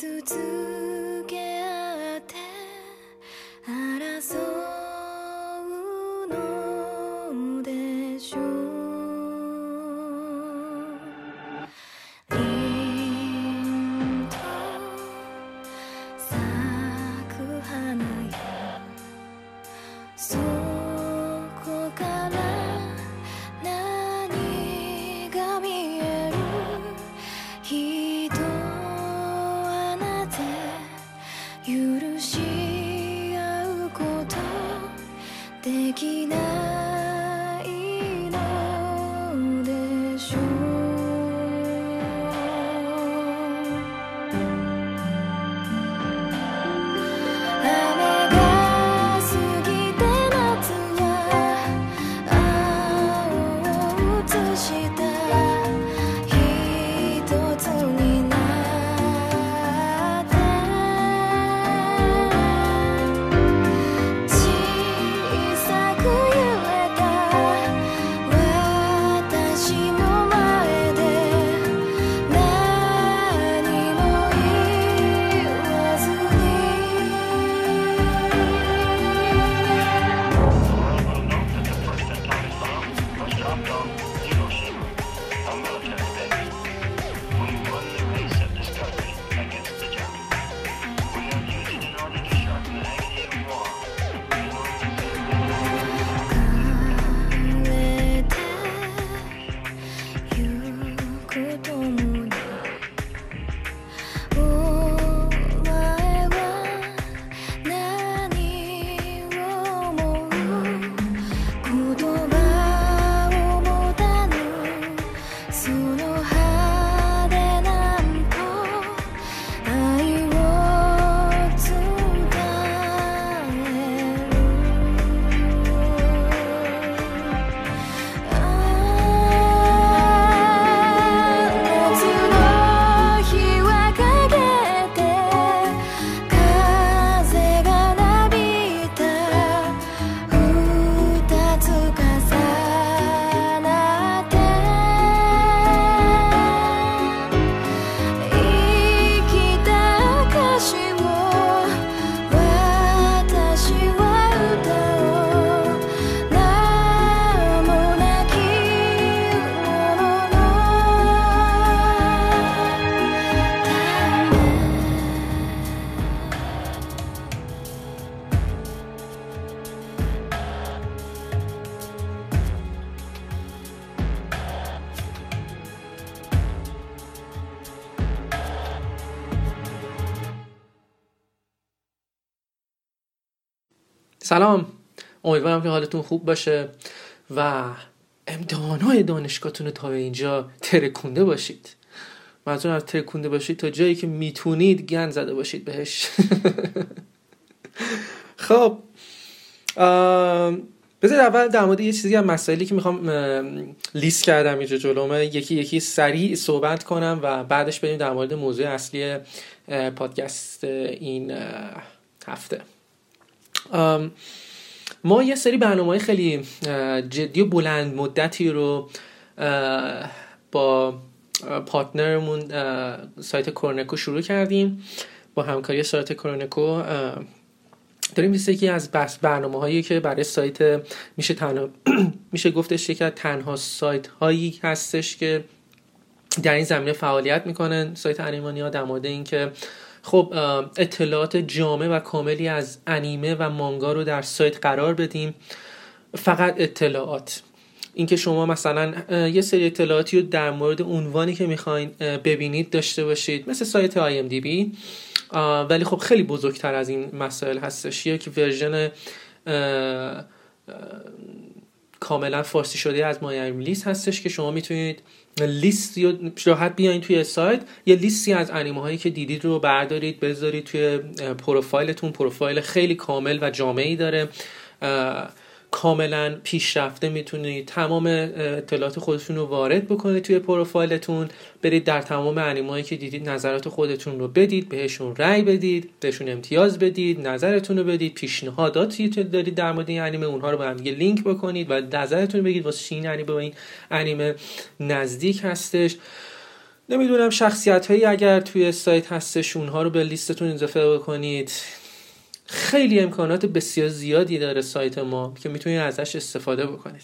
to do. سلام. امیدوارم که حالتون خوب باشه و امتحانهای دانشگاهتون رو تا به اینجا ترکونده باشید. منظورم از ترکونده باشید تا جایی که می‌تونید گند زده باشید بهش. خب بذارید اول در مورد یه چیزی از مسائلی که می‌خوام ام، لیست کردم اینجا جلومه یکی یکی سریع صحبت کنم و بعدش بریم در مورد موضوع اصلی پادکست این هفته. ما یه سری برنامه خیلی جدی و بلند مدتی رو با پارتنرمون سایت کورنکو شروع کردیم. با همکاری سایت کورنکو داریم مثل یکی از بس برنامه هایی که برای سایت میشه تنها میشه گفتش از تنها سایت هایی هستش که در این زمینه فعالیت می‌کنن. سایت انیمانیا در مورد اینکه خب اطلاعات جامع و کاملی از انیمه و مانگا رو در سایت قرار بدیم. فقط اطلاعات. اینکه شما مثلا یه سری اطلاعاتی رو در مورد عنوانی که می‌خواین ببینید داشته باشید. مثل سایت IMDb آه، ولی خب خیلی بزرگتر از این مسائل هستش. یک ورژن کاملا فارسی شده از مای لیست هستش که شما می‌تونید لیست یا راحت بیاین توی سایت. یه لیستی از انیمه هایی که دیدید رو بردارید بذارید توی پروفایلتون. پروفایل خیلی کامل و جامعی داره. کاملا پیشرفته می‌تونید. تمام اطلاعات خودتون رو وارد بکنید توی پروفایلتون. برید در تمام انیمایی که دیدید نظرات خودتون رو بدید بهشون رأی بدید بهشون امتیاز بدید نظرتون رو بدید پیشنهاداتی دارید در مورد این انیمه اونها رو با هم لینک بکنید و نظرتون بگید. واسه این انیمه با این انیمه نزدیک هستش؟ نمی‌دونم شخصیت هایی اگر توی سایت هستش اونها رو به لیستتون اضافه بکنید. خیلی امکانات بسیار زیادی داره سایت ما که می‌تونید ازش استفاده بکنید.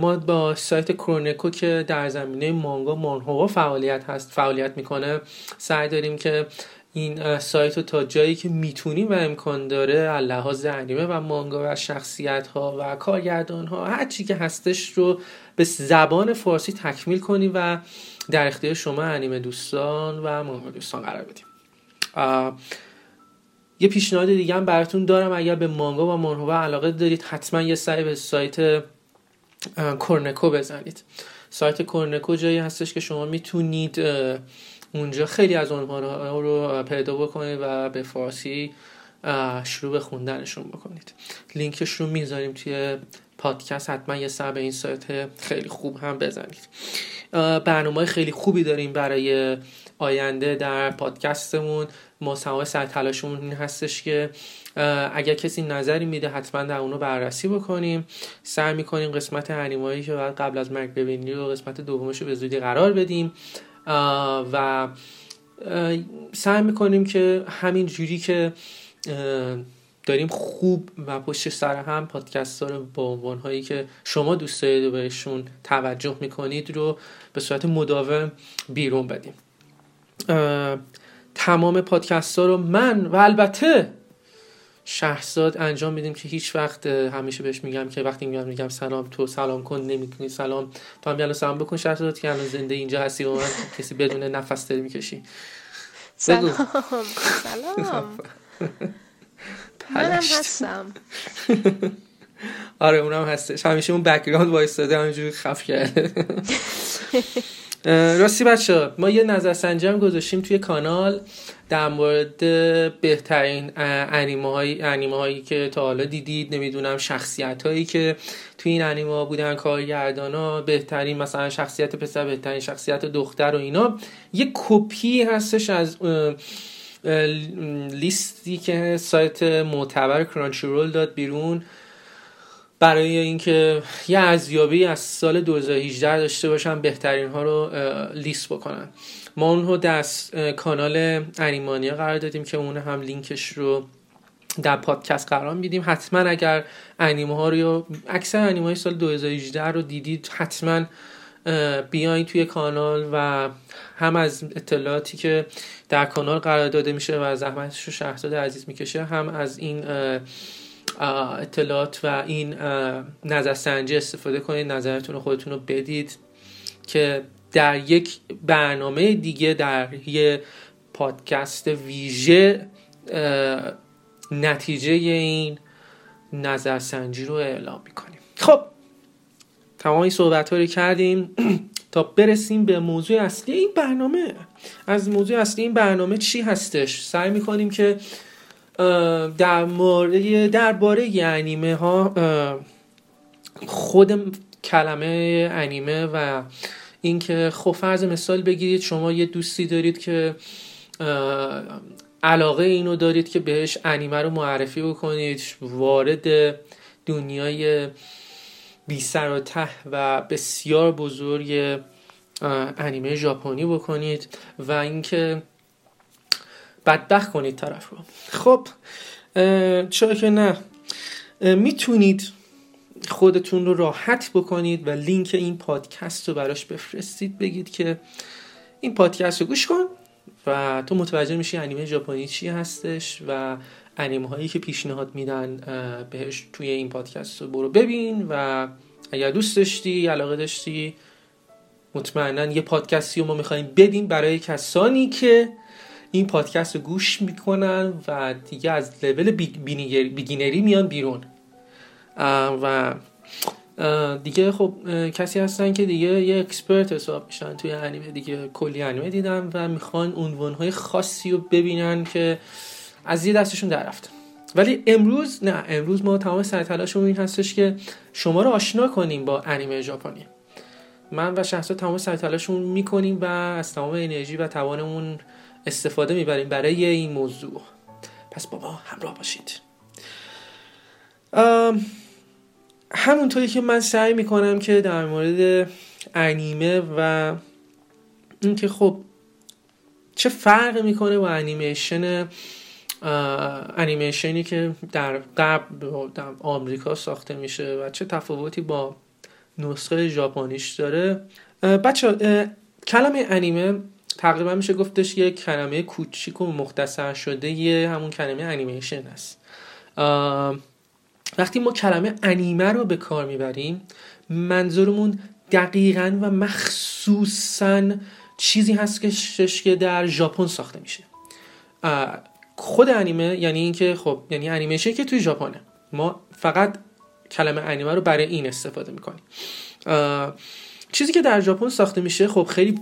ما با سایت کرونکو که در زمینه مانگا مانهوا فعالیت هست فعالیت می‌کنه. سعی داریم که این سایت رو تا جایی که می‌تونیم و امکان داره لحاظ انیمه و مانگا و شخصیت ها و کارگردان ها هر چی که هستش رو به زبان فارسی تکمیل کنیم و در اختیار شما انیمه دوستان و مانگا دوستان قرار بدیم. یه پیشنهاد دیگه هم براتون دارم اگر به مانگا و مانهوا علاقه دارید حتما یه سعی به سایت کورنکو بزنید. سایت کورنکو جایی هستش که شما می‌تونید اونجا خیلی از عنوان رو پیدا بکنید و به فارسی شروع به خوندنشون بکنید. لینکش رو می‌ذاریم توی پادکست حتما یه سر به این سایت خیلی خوب هم بزنید. برنامه خیلی خوبی داریم برای آینده در پادکستمون. ما تمام سر تلاشمون این هستش که اگر کسی نظری میده حتما در اونو بررسی بکنیم. سعی می‌کنیم قسمت انیمایی که باید قبل از مرگ ببینی و قسمت دومش رو به زودی قرار بدیم. و سعی می‌کنیم که همین جوری که داریم خوب و پشت سر هم پادکست رو با عنوان هایی که شما دوست دارید و بهشون توجه می‌کنید رو به صورت مداوم بیرون بدیم. تمام پادکست ها رو من و البته شهرزاد انجام میدیم که هیچ وقت همیشه بهش میگم که وقتی میگم میگم سلام تو سلام کن نمی‌کنی سلام. تو هم سلام بکن شهرزاد که الان زنده اینجا هستی و من کسی بدون نفس داری می‌کشی. سلام. سلام. منم هستم. آره اونم هستش. همیشه اون بکگراند وایستاده همینجوری خف کرده. راستی بچه ما یه نظرسنجی هم گذاشتیم توی کانال در مورد بهترین انیمه هایی, انیمه هایی که تا حالا دیدید نمی‌دونم شخصیت هایی که توی این انیمه ها بودن کارگردان ها بهترین مثلا شخصیت پسر بهترین شخصیت دختر و اینا. یه کپی هستش از لیستی که سایت معتبر کرانچی رول داد بیرون. برای اینکه یه ارزیابی از سال 2018 داشته باشن بهترین ها رو لیست بکنن. ما اونو دست کانال انیمانیا قرار دادیم که اون هم لینکش رو در پادکست قرار میدیم. حتما اگر انیمه ها رو اکثر انیمه های سال 2018 رو دیدید حتما بیاین توی کانال و هم از اطلاعاتی که در کانال قرار داده میشه و زحمتش رو شهرزاد عزیز می‌کشه هم از این اطلاعات و این نظرسنجی استفاده کنید نظرتون رو خودتون رو بدید که در یک برنامه دیگه در یه پادکست ویژه نتیجه این نظرسنجی رو اعلام می‌کنیم. خب تمام این صحبت رو کردیم. تا برسیم به موضوع اصلی این برنامه. از موضوع اصلی این برنامه چی هستش؟ سعی می‌کنیم که در مورد درباره انیمه ها خود کلمه انیمه و اینکه خب فرض مثال بگیرید شما یه دوستی دارید که علاقه اینو دارید که بهش انیمه رو معرفی بکنید وارد دنیای بی سر و ته و بسیار بزرگ انیمه ژاپنی بکنید و اینکه بدبخت کنید طرف رو. خب چرا که نه. می‌تونید خودتون رو راحت بکنید و لینک این پادکست رو براش بفرستید. بگید که این پادکست رو گوش کن و تو متوجه میشی انیمه ژاپنی چی هستش و انیمه هایی که پیشنهاد میدن بهش توی این پادکست رو برو ببین و اگر دوست داشتی علاقه داشتی مطمئنا یه پادکستی رو ما می‌خوایم بدیم برای کسانی که این پادکست رو گوش می‌کنن و دیگه از level beginner ی میان بیرون. و دیگه خب کسی هستن که دیگه یه expert حساب میشن توی انیمه. دیگه کلی انیمه دیدن و می‌خوان عنوانهای خاصی رو ببینن که از یه دستشون در ولی امروز نه امروز ما تمام سر تلاشمون این هستش که شما رو آشنا کنیم با انیمه ژاپنی. من و شخصا تمام سر تلاشمون می‌کنیم و از تمام انرژی و توانمون استفاده می‌بریم برای این موضوع. پس بابا همراه باشید. همونطوری که من سعی می‌کنم که در مورد انیمه و اینکه خب چه فرق می‌کنه با انیمیشن انیمیشنی که در قبل در آمریکا ساخته میشه و چه تفاوتی با نسخه ژاپنیش داره. بچه کلمه انیمه تقریبا میشه گفتش یه کلمه کوچیک و مختصر شده یه همون کلمه انیمیشن است. وقتی ما کلمه انیمه رو به کار می‌بریم منظورمون دقیقا و مخصوصا چیزی هست که در ژاپن ساخته میشه. خود انیمه یعنی اینکه خب یعنی انیمیشن که توی ژاپنه. ما فقط کلمه انیمه رو برای این استفاده می‌کنیم. چیزی که در ژاپن ساخته میشه خب خیلی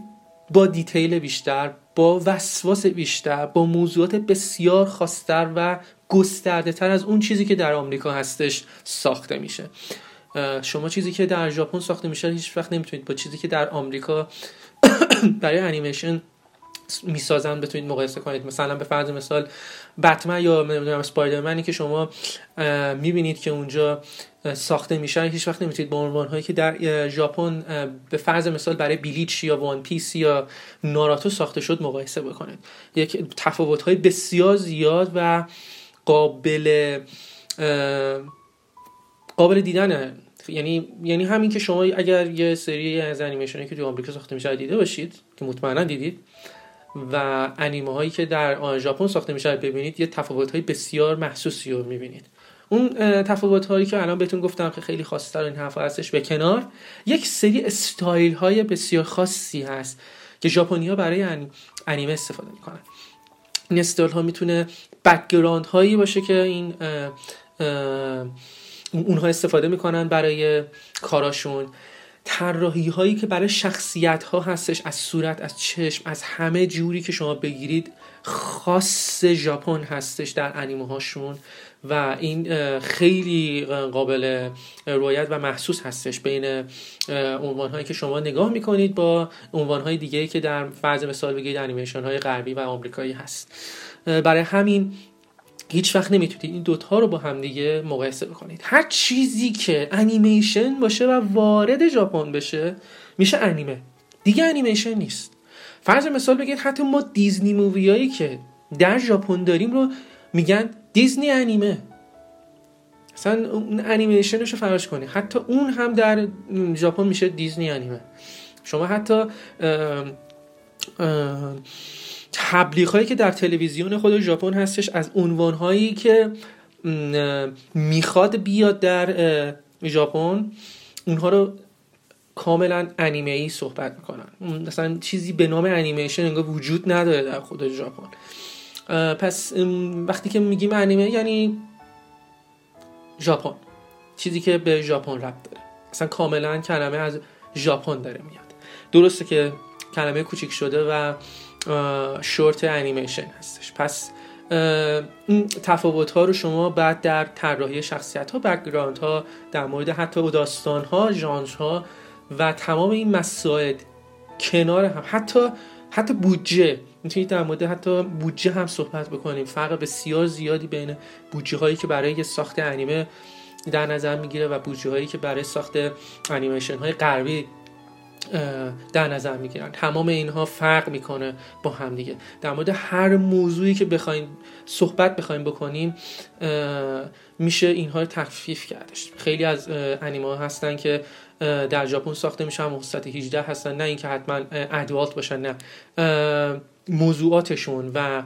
با دیتیل بیشتر با وسواس بیشتر با موضوعات بسیار خاصتر و گسترده تر از اون چیزی که در آمریکا هستش ساخته میشه. شما چیزی که در ژاپن ساخته میشه هیچ وقت نمی‌تونید با چیزی که در آمریکا برای انیمیشن می‌سازن بتونید مقایسه کنید. مثلا به فرض مثال بتمن یا نمی‌دونم اسپایدرمنی که شما می‌بینید که اونجا ساخته میشن هیچ وقت نمی‌تونید با عنوان هایی که در ژاپن به فرض مثال برای بیلیچ یا وان پیس یا ناراتو ساخته شد مقایسه بکنید. یک تفاوت های بسیار زیاد و قابل قابل دیدنه. یعنی یعنی همین که شما اگر یه سری از انیمیشنی که تو آمریکا ساخته میشه دیده باشید که مطمئنا دیدید و انیمه هایی که در ژاپن ساخته میشه ببینید یه تفاوت های بسیار محسوسی رو می‌بینید. اون تفاوت هایی که الان بهتون گفتم که خیلی خاصتر این حرف هستش به کنار یک سری استایل های بسیار خاصی هست که ژاپنی ها برای انیمه استفاده می‌کنن. این استایل ها می‌تونه background هایی باشه که این اونها استفاده می‌کنن برای کاراشون. طراحی هایی که برای شخصیت ها هستش از صورت از چشم از همه جوری که شما بگیرید خاص ژاپن هستش در انیمه هاشون و این خیلی قابل رویت و محسوس هستش بین عنوان هایی که شما نگاه می‌کنید با عنوان های دیگه که در فرض مثال بگید انیمیشن های غربی و آمریکایی هست. برای همین هیچ وقت نمی‌تونید این دوتا رو با همدیگه مقایسه بکنید. هر چیزی که انیمیشن باشه و وارد ژاپن بشه میشه انیمه. دیگه انیمیشن نیست. فرض مثال بگید حتی ما Disney movie ایی که در ژاپن داریم رو میگن Disney anime. اصلا اون انیمیشنش رو فرض کنید. حتی اون هم در ژاپن میشه دیزنی انیمه. شما حتی تبلیغ هایی که در تلویزیون خود ژاپن هستش از عنوان هایی که می‌خواد بیاد در ژاپن اونها رو کاملا انیمه ای صحبت می‌کنن. مثلا چیزی به نام انیمیشن انگار وجود نداره در خود ژاپن. پس وقتی که میگیم انیمه یعنی ژاپن. چیزی که به ژاپن ربط داره. اصلا کاملا کلمه از ژاپن داره میاد. درسته که کلمه کوچیک شده و short animation هستش. پس این تفاوت ها رو شما بعد در طراحی شخصیت ها background ها در مورد حتی داستان ها ژانر ها و تمام این مسائل کنار هم حتی حتی بودجه. می‌تونید در مورد حتی بودجه هم صحبت بکنیم. فرق بسیار زیادی بین بودجه هایی که برای ساخت انیمه در نظر می‌گیره و بودجه هایی که برای ساخت انیمیشن های غربی در نظر می‌گیرن. تمام اینها فرق می‌کنه با هم دیگه. در مورد هر موضوعی که بخوایم صحبت بخوایم بکنیم میشه اینها رو تخفیف کردش. خیلی از انیما هستن که در ژاپن ساخته میشن مخصوصت 18 هستن. نه اینکه حتما ادوالت باشن نه. موضوعاتشون و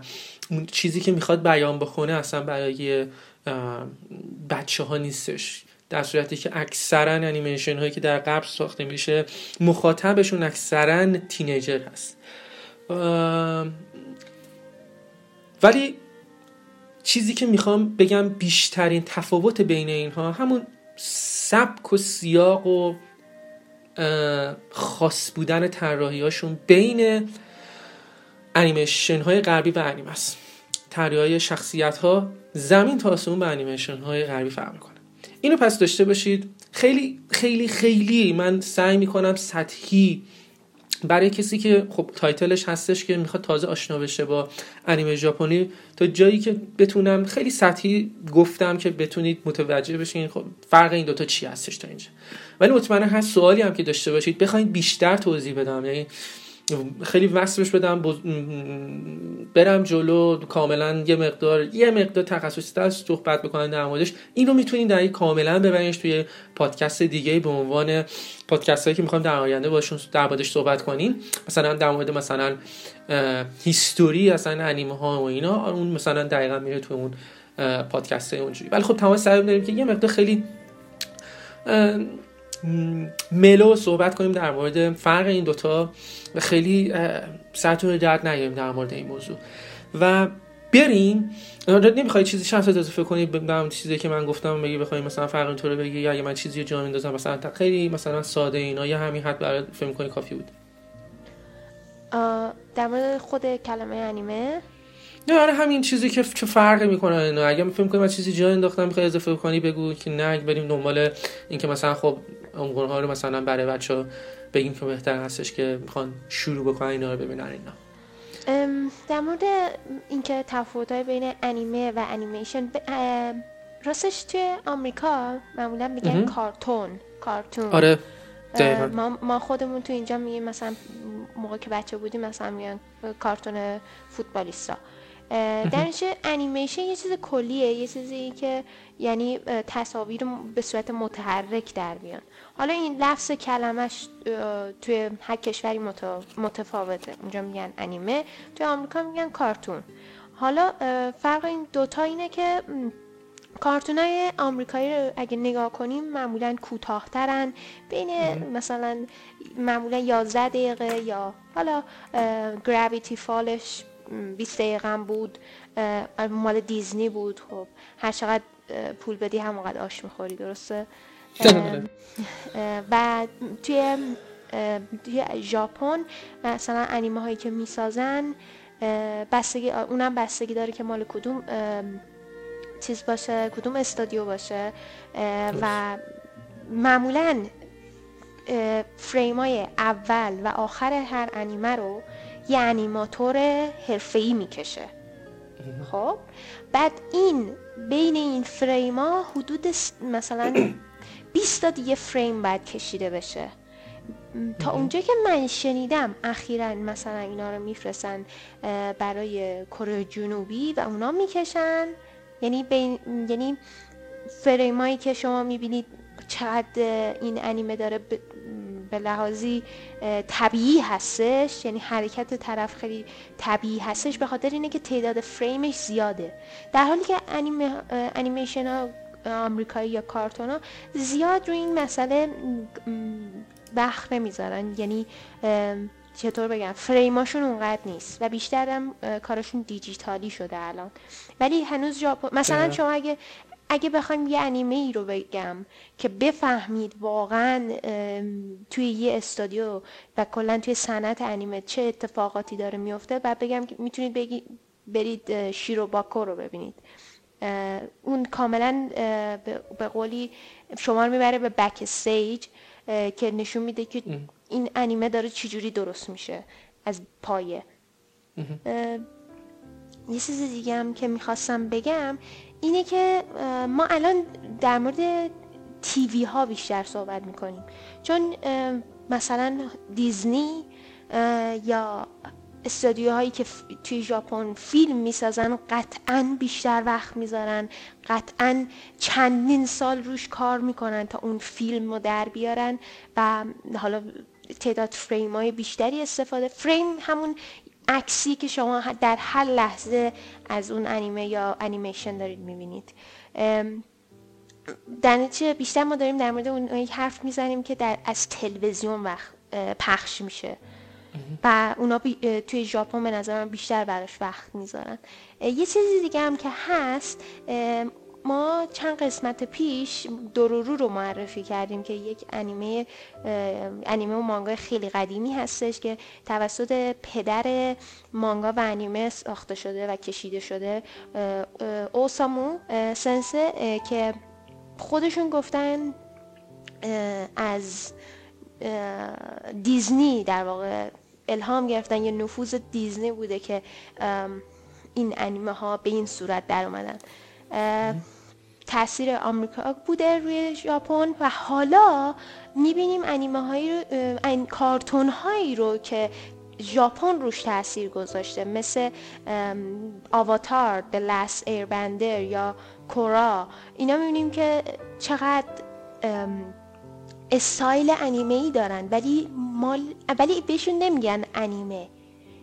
چیزی که می‌خواد بیان بکنه اصلا برای بچه ها نیستش. در صورتی که اکثرا انیمیشن هایی که در قبل ساخته میشه مخاطبشون اکثرا تینیجر هست. ولی چیزی که می‌خوام بگم بیشترین تفاوت بین اینها همون سبک و سیاق و خاص بودن طراحی هاشون بین انیمیشن های غربی و انیمه است. طراحی شخصیت ها زمین تا آسمون به انیمیشن های غربی فرق می‌کنه. اینو پس داشته باشید. خیلی خیلی خیلی من سعی می‌کنم سطحی برای کسی که خب تایتلش هستش که می‌خواد تازه آشنا بشه با انیمه ژاپنی تا جایی که بتونم خیلی سطحی گفتم که بتونید متوجه بشین خب فرق این دوتا چی هستش تا اینجا. ولی مطمئنا هست سوالی هم که داشته باشید. بخواید بیشتر توضیح بدم. یعنی خیلی وصفش بدم برم جلو کاملا یه مقدار یه مقدار تخصصی تر صحبت بکنن در موردش. اینو می‌تونید در کاملا ببرینش توی پادکست دیگه به عنوان پادکست هایی که می‌خوایم در آینده باشون در موردش صحبت کنیم مثلا در مورد مثلا هیستوری اصلا انیمه ها و اینا. اون مثلا دقیقا میره توی اون پادکست اونجوری. ولی خب تمام سعی داریم که یه مقدار خیلی ملو صحبت کنیم در مورد فرق این دوتا و خیلی سرتون درد نگیریم در مورد این موضوع. و بریم. نمی‌خوای چیزی شخص اضافه کنی؟ به چیزی که من گفتم بگی بخوای مثلا فرق اینطوره بگی یا اگه من چیزی رو جا میندازم مثلا خیلی مثلا ساده اینا یا همین حد برای فیلم کنی کافی بود؟ در مورد خود کلمه انیمه؟ نه آره همین چیزی که چه فرقی می‌کنه اینا. اگه فکر کنی من چیزی جا انداختم می‌خوای اضافه کنی بگو که نه بریم دنبال اینکه مثلا خب اون ها رو مثلا برای بچه بگیم که بهتر هستش که می‌خوان شروع بکنن اینا رو ببینن اینا. در مورد اینکه تفاوت های بین انیمه و انیمیشن راستش توی آمریکا معمولا میگن کارتون کارتون. آره ما, ما خودمون تو اینجا میگیم مثلا موقع که بچه بودیم مثلا میگن کارتون فوتبالیستا. در انیمیشن یه چیز کلیه یه چیزی که یعنی تصاویر به صورت متحرک در بیان حالا این لفظ کلمش توی هر کشوری متفاوته. اونجا میگن انیمه توی آمریکا میگن کارتون. حالا فرق این دوتا اینه که کارتون های آمریکایی رو اگه نگاه کنیم معمولا کوتاهترن. بین مثلا معمولا 11 دقیقه یا حالا گراویتی فالش 20 دقیقه بود. مال دیزنی بود. خب هر چقدر پول بدی همونقدر آش می‌خوری درسته؟ و توی توی ژاپن مثلا انیمه هایی که می‌سازن بستگی اونم بستگی داره که مال کدوم چیز باشه کدوم استادیو باشه و معمولا فریم های اول و آخر هر انیمه رو یه انیماتور حرفه‌ای می‌کشه. خب؟ بعد این بین این فریم ها حدود مثلا 20 تا دیگه فریم باید کشیده بشه. تا اونجا که من شنیدم اخیرا مثلا اینا رو میفرستن برای کره جنوبی و اونا می‌کشن. یعنی بین یعنی فریمایی که شما می‌بینید چقدر این انیمه داره به لحاظی طبیعی هستش. یعنی حرکت طرف خیلی طبیعی هستش. به خاطر اینه که تعداد فریمش زیاده. در حالی که انیمه، انیمیشن ها آمریکایی یا کارتون ها زیاد روی این مسئله بخ نمی‌ذارن. یعنی چطور بگم فریماشون اونقدر نیست و بیشترم کارشون دیجیتالی شده الان. ولی هنوز ژاپن مثلا شما اگه اگه بخوایم یه انیمه ای رو بگم که بفهمید واقعا توی یه استادیو و کلا توی صنعت انیمه چه اتفاقاتی داره میفته و بگم که می‌تونید بگی برید شیرو باکو رو ببینید. اون کاملا به قولی شما رو می‌بره به بک استیج که نشون میده که این انیمه داره چجوری درست میشه از پایه. یه چیز دیگه هم که می‌خواستم بگم اینه که ما الان در مورد تیوی ها بیشتر صحبت می‌کنیم. چون مثلا دیزنی یا استودیوهایی که توی ژاپن فیلم می‌سازن قطعا بیشتر وقت می‌ذارن. قطعا چندین سال روش کار می‌کنن تا اون فیلم رو در بیارن و حالا تعداد فریم های بیشتری استفاده. فریم همون عکسی که شما در هر لحظه از اون انیمه یا انیمیشن دارید می‌بینید. در نتیجه بیشتر ما داریم در مورد اون حرف می‌زنیم که در از تلویزیون وقت پخش میشه. و اونا توی ژاپن به نظر بیشتر براش وقت می‌ذارن. یه چیزی دیگه هم که هست ما چند قسمت پیش درورو رو معرفی کردیم که یک انیمه انیمه و مانگا خیلی قدیمی هستش که توسط پدر مانگا و انیمه ساخته شده و کشیده شده اوسامو سنسه که خودشون گفتن از دیزنی در واقع الهام گرفتن یه نفوذ دیزنی بوده که این انیمه ها به این صورت در اومدن. تاثیر آمریکا بوده روی ژاپن و حالا می‌بینیم انیمه هایی رو کارتون هایی رو که ژاپن روش تاثیر گذاشته مثل آواتار The Last Airbender یا کورا اینا می‌بینیم که چقدر استایل انیمه ای دارن ولی مال ولی بهشون نمیگن انیمه.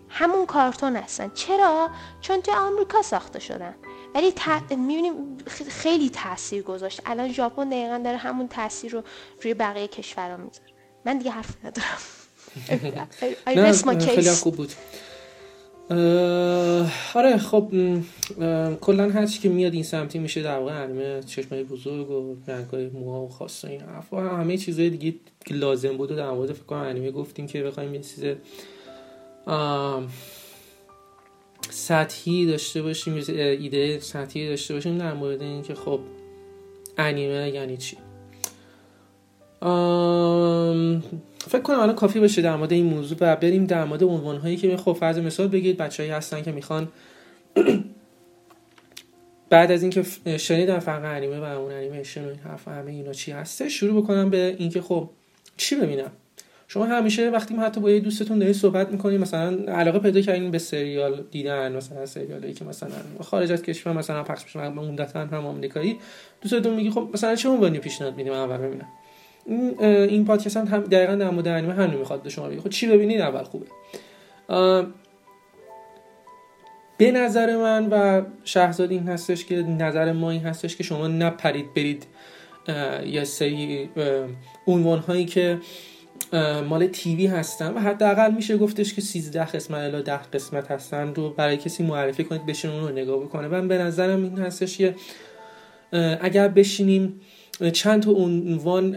همون کارتون هستن. چرا؟ چون تو آمریکا ساخته شدن. ولی ت... می‌بینیم خیلی تاثیر گذاشت. الان ژاپن دقیقا داره همون تاثیر رو روی بقیه کشورها می‌ذاره. من دیگه حرف ندارم. نه خیلی خوب بود. آره خب کلا هر چی که میاد این سمتی میشه در واقع انیمه چشمای بزرگ و رنگای موها و خاص این حرفا. همه چیزهای دیگه که لازم بود و در مورد فکر کنم انیمه گفتیم که بخوایم یه چیز سطحی داشته باشیم ایده سطحی داشته باشیم در مورد اینکه خب انیمه یعنی چی. فکر کنم الان کافی باشه در این موضوع و بریم در مورد عنوان هایی که خب فرض مثال بگید بچه‌ای هستن که می‌خوان بعد از اینکه شنیدن فرق انیمه و اون انیمیشن و این حرف همه اینا چی هسته شروع بکنم به اینکه خب چی ببینم؟ شما همیشه وقتی حتی با یه دوستتون دارید صحبت می‌کنید مثلا علاقه پیدا کردین به سریال دیدن مثلا سریالی که مثلا خارج از کشور مثلا پخش میشه عمدتا هم آمریکایی دوستتون میگی خب مثلا چه عنوانی پیشنهاد میدیم اول ببینم. این پادکست هم دقیقا در مورد انیمه همین می‌خواد به شما بگه. خب چی ببینید؟ اول خوبه. به نظر من و شهزاد این هستش که نظر ما این هستش که شما نپرید برید یه سری عنوان هایی که مال تیوی هستن و حداقل میشه گفتش که 13 قسمت الا 10 قسمت هستن رو برای کسی معرفی کنید بشین اون رو نگاه بکنه. من به نظرم این هستش که اگر بشینیم چند تا عنوان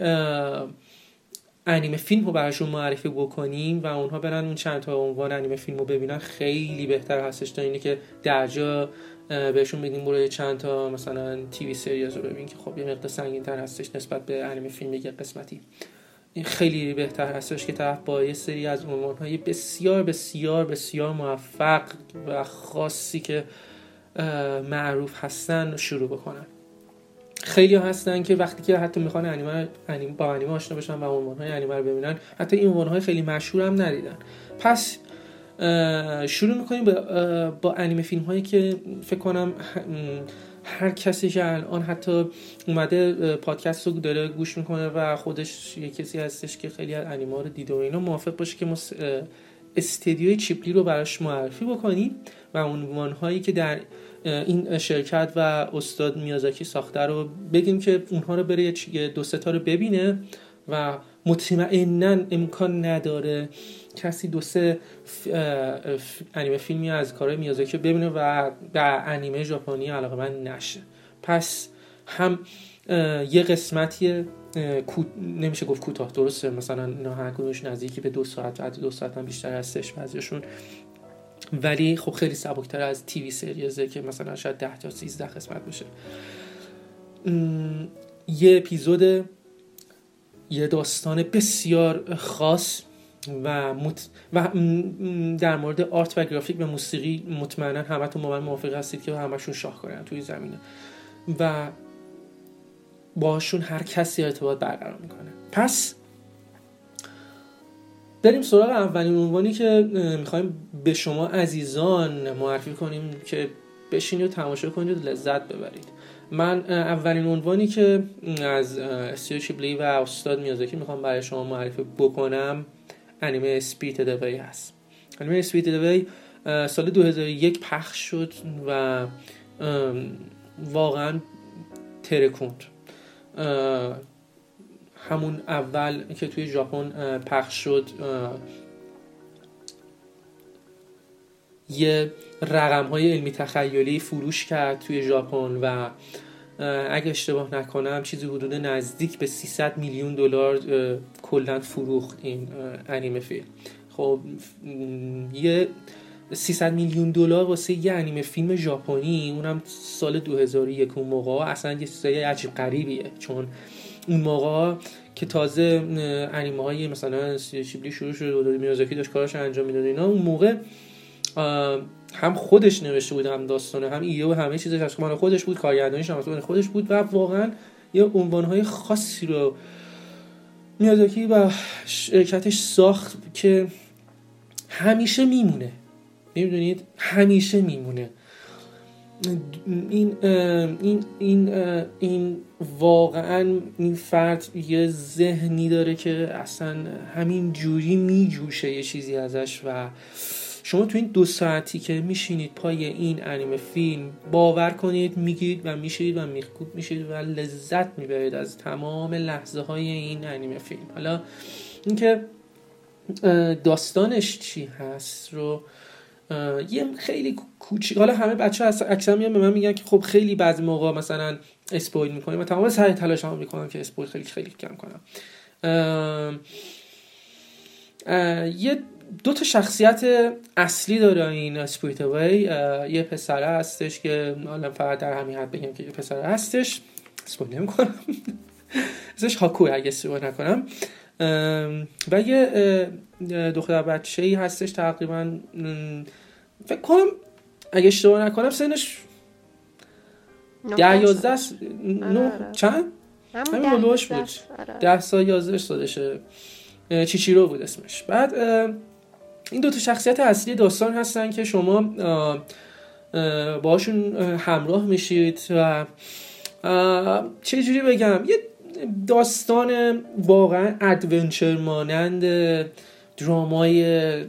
انیمه فیلم رو براشون معرفی بکنیم و اونها برن اون چند تا عنوان انیمه فیلم رو ببینن. خیلی بهتر هستش تا اینه که درجا بهشون بگیم برو چند تا مثلا تیوی سریاز رو ببین که خب یه مقدار سنگین تر هستش نسبت به انیمه فیلم یه قسمتی. خیلی بهتر هستش که طرف با یه سری از عنوان های بسیار بسیار بسیار موفق و خاصی که معروف هستن شروع بکنن. خیلی هستن که وقتی که حتی می‌خوان انیمه انیم با انیمه آشنا بشن و عنوان های انیمه رو ببینن حتی این عنوان های خیلی مشهور هم ندیدن. پس شروع می‌کنیم با انیمه فیلم هایی که فکر کنم هر کسی که الان حتی اومده پادکست رو داره گوش می‌کنه و خودش یه کسی هستش که خیلی از انیما رو دیده و اینا موافق باشه که ما استدیوی چیپلی رو براش معرفی بکنیم و عنوان هایی که در این شرکت و استاد میازاکی ساخته رو بگیم که اونها رو بره دو ستا رو ببینه و مطمئنا امکان نداره کسی دو سه انیمه فیلمی از کارهای میازاکی ببینه و در انیمه ژاپنی علاقه من نشه. پس هم یه قسمتی نمیشه گفت کوتاه درسته؟ مثلا اینا هر کدومش نزدیکی به دو ساعت بعد دو ساعت هم بیشتر هستش بعضیشون. ولی خب خیلی سبکتر از تیوی سریزه که مثلا شاید 10 تا 13 قسمت باشه یه اپیزود یه داستان بسیار خاص و, مت... و در مورد آرت و گرافیک و موسیقی مطمئنا همتون با من موافق هستید که همشون شاهکارن توی زمینه. و باشون هر کسی ارتباط برقرار می‌کنه. پس بریم سراغ اولین عنوانی که می‌خوایم به شما عزیزان معرفی کنیم که بشینید و تماشا کنید و لذت ببرید. من اولین عنوانی که از استیو شیبلی و استاد میازاکی می‌خوام برای شما معرفی بکنم انیمه سپیت دوی هست. انیمه سپیت دوی سال 2001 پخش شد و واقعا ترکوند. همون اول که توی ژاپن پخش شد یه رقم های علمی تخیلی فروش کرد توی ژاپن و اگه اشتباه نکنم چیزی حدود نزدیک به 300 میلیون دلار کلا فروخت این انیمه فیلم. خب یه 300 میلیون دلار واسه یه انیمه فیلم ژاپنی اونم سال 2001 اون موقع اصلا یه چیزای عجیب غریبیه چون اون موقع که تازه انیمه های مثلا شیبلی شروع شده و میازاکی داشت کارش انجام می‌داد اینا اون موقع هم خودش نوشته بود هم داستانه هم ایده و همه چیزش از خودش بود کارگردانیش هم خودش بود و واقعا یه های خاصی رو میازاکی و شرکتش ساخت که همیشه میمونه. می‌دونید؟ همیشه میمونه. این این این این واقعا این فرد یه ذهنی داره که اصلا همین جوری میجوشه یه چیزی ازش و شما تو این دو ساعتی که میشینید پای این انیمه فیلم باور کنید میگید و میشید و میخکوب میشید و لذت می‌برید از تمام لحظه های این انیمه فیلم. حالا اینکه داستانش چی هست رو یه خیلی کوچیک حالا همه بچه ها اکثر میان به من میگن که خب خیلی بعضی موقع مثلا اسپویل می‌کنیم و تمام سعی هم می‌کنم که spoil خیلی خیلی کم کنم. یه دو تا شخصیت اصلی داره این Spirited Away یه پسره هستش که حالا فقط در همین حد بگم که یه پسره هستش. spoil نمی‌کنم. ازش هاکو اگه استفاده نکنم. و یه دختر بچه ای هستش تقریبا فکر کنم اگه اشتباه نکنم سنش ده یازده آره، آره. چند؟ همین حول و حوش بود آره. ده سال یازده سالشه چیچیرو بود اسمش بعد این دو تا شخصیت اصلی داستان هستن که شما باشون همراه میشید و چه جوری بگم یه داستان واقعا adventure مانند drama ی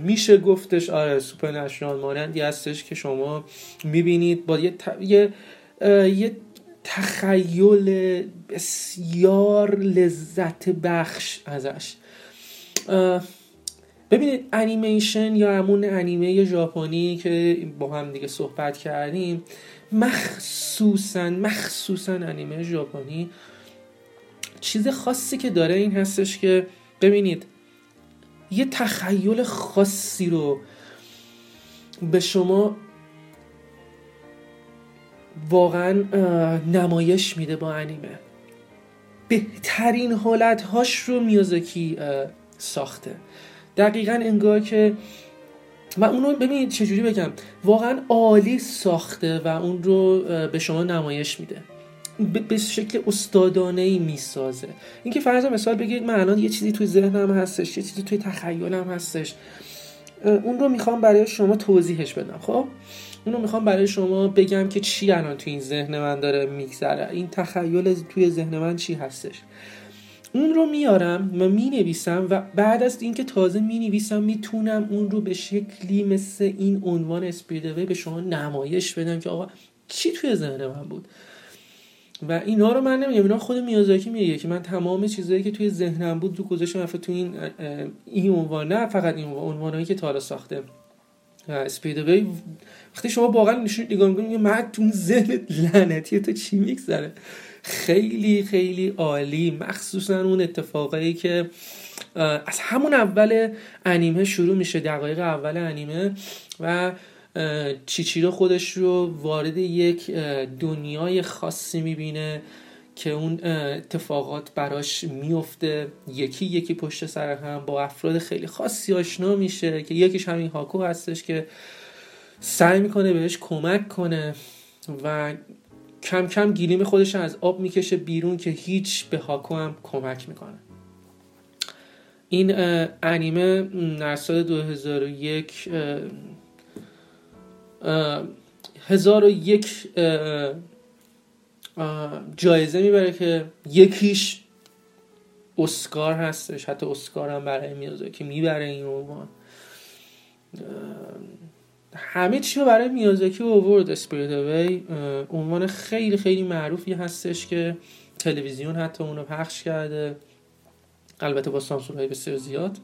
میشه گفتش آره سوپر مانندی هستش که شما می‌بینید. با یه, یه... یه تخیل بسیار لذت بخش ازش. ببینید انیمیشن یا همون انیمه ژاپنی که با هم دیگه صحبت کردیم مخصوصا مخصوصا انیمه ژاپنی چیز خاصی که داره این هستش که ببینید یه تخیل خاصی رو به شما واقعا نمایش میده با انیمه. بهترین حالتهاش رو میازاکی ساخته. دقیقا انگار که و اونو ببینید چجوری بگم واقعا عالی ساخته و اون رو به شما نمایش میده. به شکل استادانه ای می‌سازه. اینکه فرض مثال بگیرید من الان یه چیزی توی ذهنم هستش یه چیزی توی تخیلم هستش. اون رو می‌خوام برای شما توضیحش بدم خب؟ اون رو می‌خوام برای شما بگم که چی الان توی این ذهن من داره میگذره. این تخیل توی ذهن من چی هستش؟ اون رو میارم و می‌نویسم و بعد از اینکه تازه می‌نویسم می‌تونم اون رو به شکلی مثل این عنوان اسپیدوی به شما نمایش بدم که آقا چی توی ذهن من بود؟ و اینا رو من نمیگم اینا خود میازاکی میگه که من تمام چیزهایی که توی ذهنم بود رو گذاشتم تو این این عنوان نه فقط این عنوانایی که تالا ساخته. اسپیدوی وقتی شما واقعا نشون نگاه می‌کنید من تو ذهن لعنتی تو چی میگذره؟ خیلی خیلی عالی. مخصوصا اون اتفاقایی که از همون اول انیمه شروع میشه دقایق اول انیمه. و چیچیرو خودش رو وارد یک دنیای خاصی می‌بینه که اون اتفاقات براش میفته یکی یکی پشت سر هم با افراد خیلی خاصی آشنا میشه که یکیش همین هاکو هستش که سعی می‌کنه بهش کمک کنه و کم کم گیریم خودش از آب می‌کشه بیرون که هیچ به هاکو هم کمک می‌کنه. این انیمه در سال 2001 هزار و یک جایزه می‌بره که یکیش اسکار هستش. حتی اسکار هم برای میازه که می‌بره این عنوان. همه چی رو برای میازاکی اوورد اسپریت وی عنوان خیلی خیلی معروفی هستش که تلویزیون حتی اونو پخش کرده. البته با سانسورهای بسیار زیاد.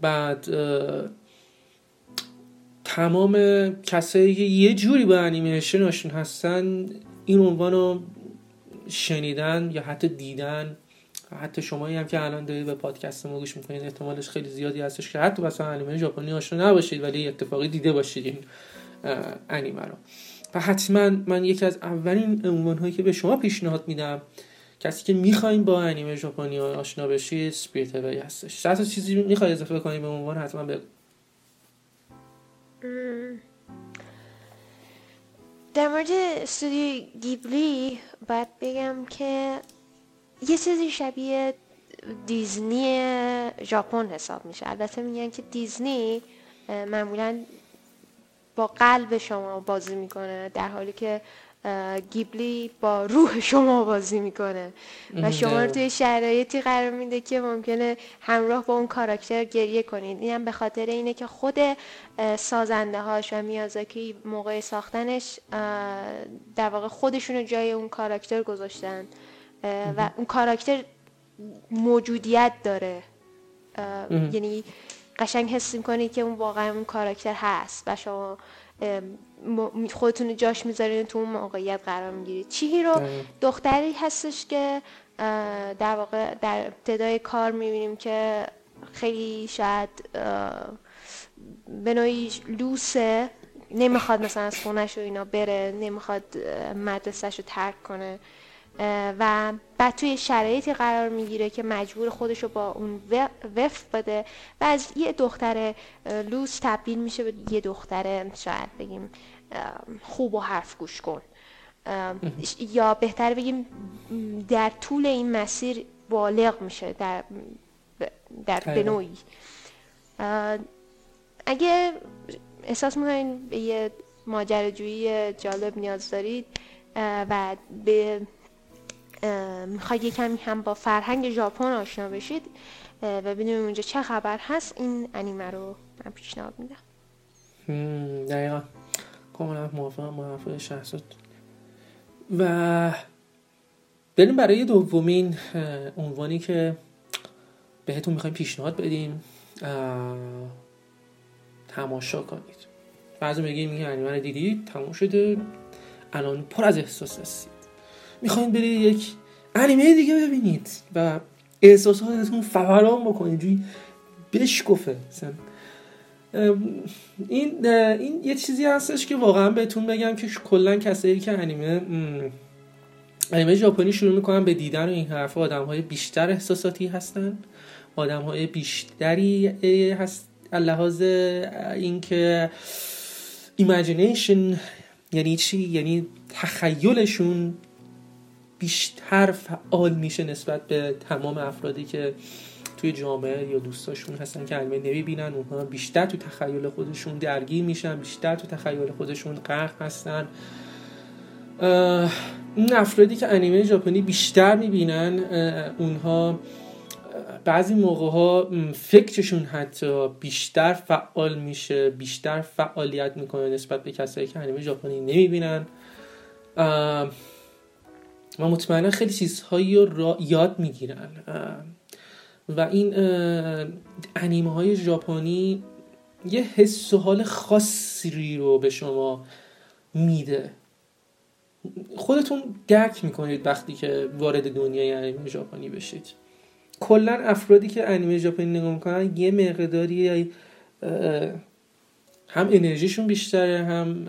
بعد تمام کسایی که یه جوری با انیمیشن آشنا هستن این عنوان رو شنیدن یا حتی دیدن. حتی شما هم که الان دارید به پادکست ما گوش می‌کنید احتمالش خیلی زیادی هستش که حتی مثلا انیمه ژاپنی آشنا نباشید ولی اتفاقی دیده باشید این انیمه رو. و حتما من یکی از اولین عنوان هایی که به شما پیشنهاد میدم کسی که می‌خواین با انیمه ژاپنی آشنا بشید سپیریت وی هستش چیزی می‌خوای اضافه کنید به عنوان حتما بگو در مورد استودیو گیبلی باید بگم که یه چیزی شبیه دیزنی ژاپن حساب میشه. البته میگن که دیزنی معمولا با قلب شما بازی می‌کنه در حالی که گیبلی با روح شما بازی می‌کنه. و شما رو توی شرایطی قرار میده که ممکنه همراه با اون کاراکتر گریه کنید. اینم به خاطر اینه که خود سازنده هاش و میازاکی موقع ساختنش در واقع خودشون رو جای اون کاراکتر گذاشتن. و اون کاراکتر موجودیت داره. یعنی قشنگ حس می‌کنید که اون واقعا اون کاراکتر هست و شما خودتون رو جاش می‌ذارین تو اون موقعیت قرار می‌گیرید. چیهیرو دقیقا. دختری هستش که در واقع در ابتدای کار می‌بینیم که خیلی شاید به نوعی لوسه. نمی‌خواد مثلا از خونش و اینا بره نمی‌خواد مدرسهش رو ترک کنه. و بعد توی شرایطی قرار می‌گیره که مجبور خودش رو با اون و- وفق بده. و از یه دختر لوس تبدیل میشه به یه دختر شاید بگیم خوب و حرف گوش کن. یا بهتر بگیم در طول این مسیر بالغ میشه در در به دقیقا. نوعی. اه، اگه احساس می‌کنین به یه ماجراجویی جالب نیاز دارید و به می‌خواید کمی هم با فرهنگ ژاپن آشنا بشید و ببینیم اونجا چه خبر هست. این انیمه رو من پیشنهاد میدم. دقیقا. کاملا موافقم با حرف شهرزاد. و بریم برای دومین عنوانی که بهتون می‌خوایم پیشنهاد بدیم. تماشا کنید. بعضی بگیم این انیمه رو دیدید تمام شده. الان پر از احساس هستید می‌خواین برید یک انیمه دیگه ببینید و احساساتتون فوران بکنید. جوی بشکفه این این یه چیزی هستش که واقعا بهتون بگم که کلا کسایی که انیمه انیمه ژاپنی شروع می‌کنن به دیدن و این حرفا آدم های بیشتر احساساتی هستن آدم های بیشتری هست لحاظ اینکه imagination یعنی چی؟ یعنی تخیلشون بیشتر فعال میشه نسبت به تمام افرادی که توی جامعه یا دوستاشون هستن که انیمه نمی‌بینن. اونها بیشتر تو تخیل خودشون درگیر میشن بیشتر تو تخیل خودشون غرق هستن. این افرادی که انیمه ژاپنی بیشتر می‌بینن اونها بعضی موقع ها فکرشون حتی بیشتر فعال میشه بیشتر فعالیت می‌کنه نسبت به کسایی که انیمه ژاپنی نمی‌بینن. و مطمئنا خیلی چیزهایی رو یاد می‌گیرن. و این انیمه های ژاپنی یه حس و حال خاصی رو به شما میده. خودتون درک می‌کنید وقتی که وارد دنیای انیمه ژاپنی بشید. کلا افرادی که انیمه ژاپنی نگاه می‌کنن یه مقداری هم انرژیشون بیشتره هم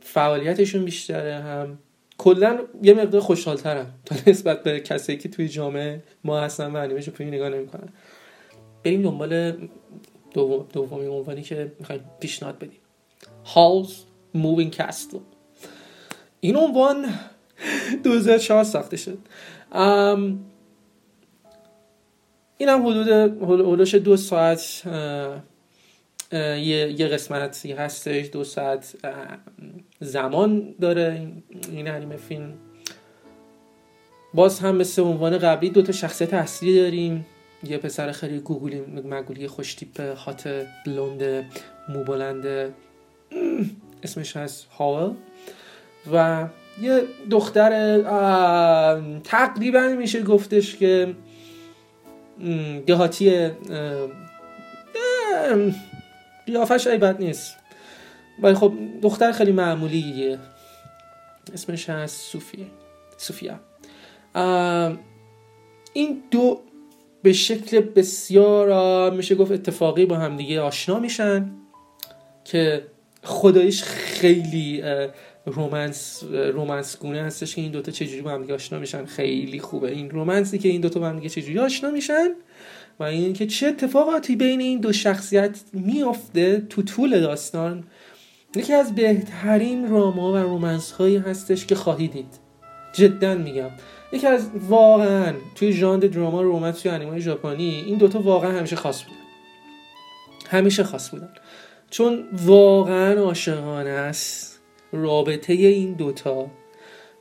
فعالیتشون بیشتره هم کلا یه مقدار خوشحالترن تا نسبت به کسایی که توی جامعه ما هستن و انیمه ژاپنی نگاه نمی‌کنن. بریم دنبال دوم دومین عنوانی که می‌خوایم پیشنهاد بدیم. Howl's Moving Castle این عنوان 2004 ساخته شد. ام، این هم حدود حدودش دو ساعت یه یه قسمتی هستش دو ساعت زمان داره این- انیمه فیلم. باز هم مثل عنوان قبلی دو تا شخصیت اصلی داریم. یه پسر خیلی گوگلی مگولی خوشتیپ هات بلوند مو بلند اسمش هست هاول. و یه دختر تقریبا میشه گفتش که دهاتی قیافش ای بد نیست. ولی خب دختر خیلی معمولیه. اسمش هست سوفیه سوفیا. این دو به شکل بسیار میشه گفت اتفاقی با همدیگه آشنا میشن که خدایش خیلی رومنس رومنس گونه هستش که این دوتا چجوری با هم آشنا میشن. خیلی خوبه. این رومنسی که این دوتا با هم چجوری آشنا میشن و اینکه چه اتفاقاتی بین این دو شخصیت میافته تو طول داستان یکی از بهترین راما و رومنس هایی هستش که خواهید دید جدا میگم. یکی از واقعا توی ژانر دراما رومنس توی انیمه ژاپنی این دوتا واقعا همیشه خاص بودن. همیشه خاص بودن. چون واقعا عاشقانه است رابطه این دوتا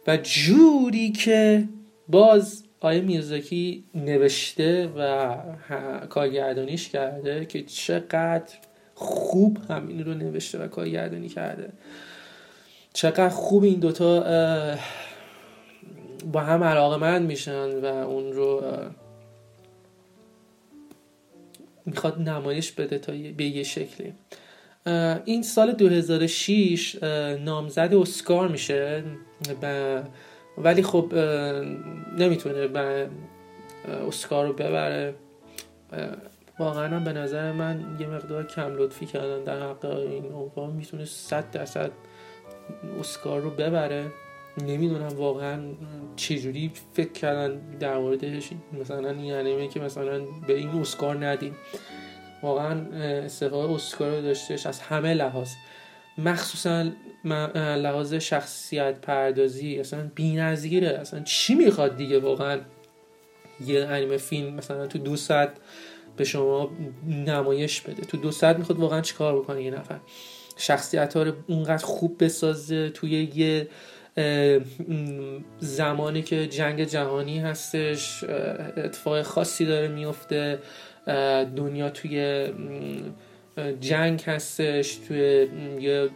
و جوری که باز آیه میازاکی نوشته و کارگردانیش کرده که چقدر خوب همین رو نوشته و کارگردانی کرده. چقدر خوب این دوتا با هم علاقه من میشن و اون رو می‌خواد نمایش بده تا به یه شکلی. این سال 2006 نامزد اسکار میشه. ولی خب نمی‌تونه اسکار رو ببره. واقعا به نظر من یه مقدار کم لطفی کردن در حق این عنوان می‌تونه صد درصد اسکار رو ببره. نمی‌دونم واقعا چجوری فکر کردن در موردش. مثلا این انیمه که مثلا به این اسکار ندیم. واقعا استفاده اسکار رو داشتش از همه لحاظ. مخصوصا لحاظ شخصیت پردازی اصلا نظیره اصلا چی می‌خواد دیگه؟ واقعا یه انیمه فیلم مثلا تو دو ساعت به شما نمایش بده. تو دو ساعت می‌خواد واقعا چیکار بکنه یه نفر؟ شخصیت ها رو اونقدر خوب بسازه توی یه زمانی که جنگ جهانی هستش اتفاق خاصی داره میفته دنیا توی جنگ هستش توی یه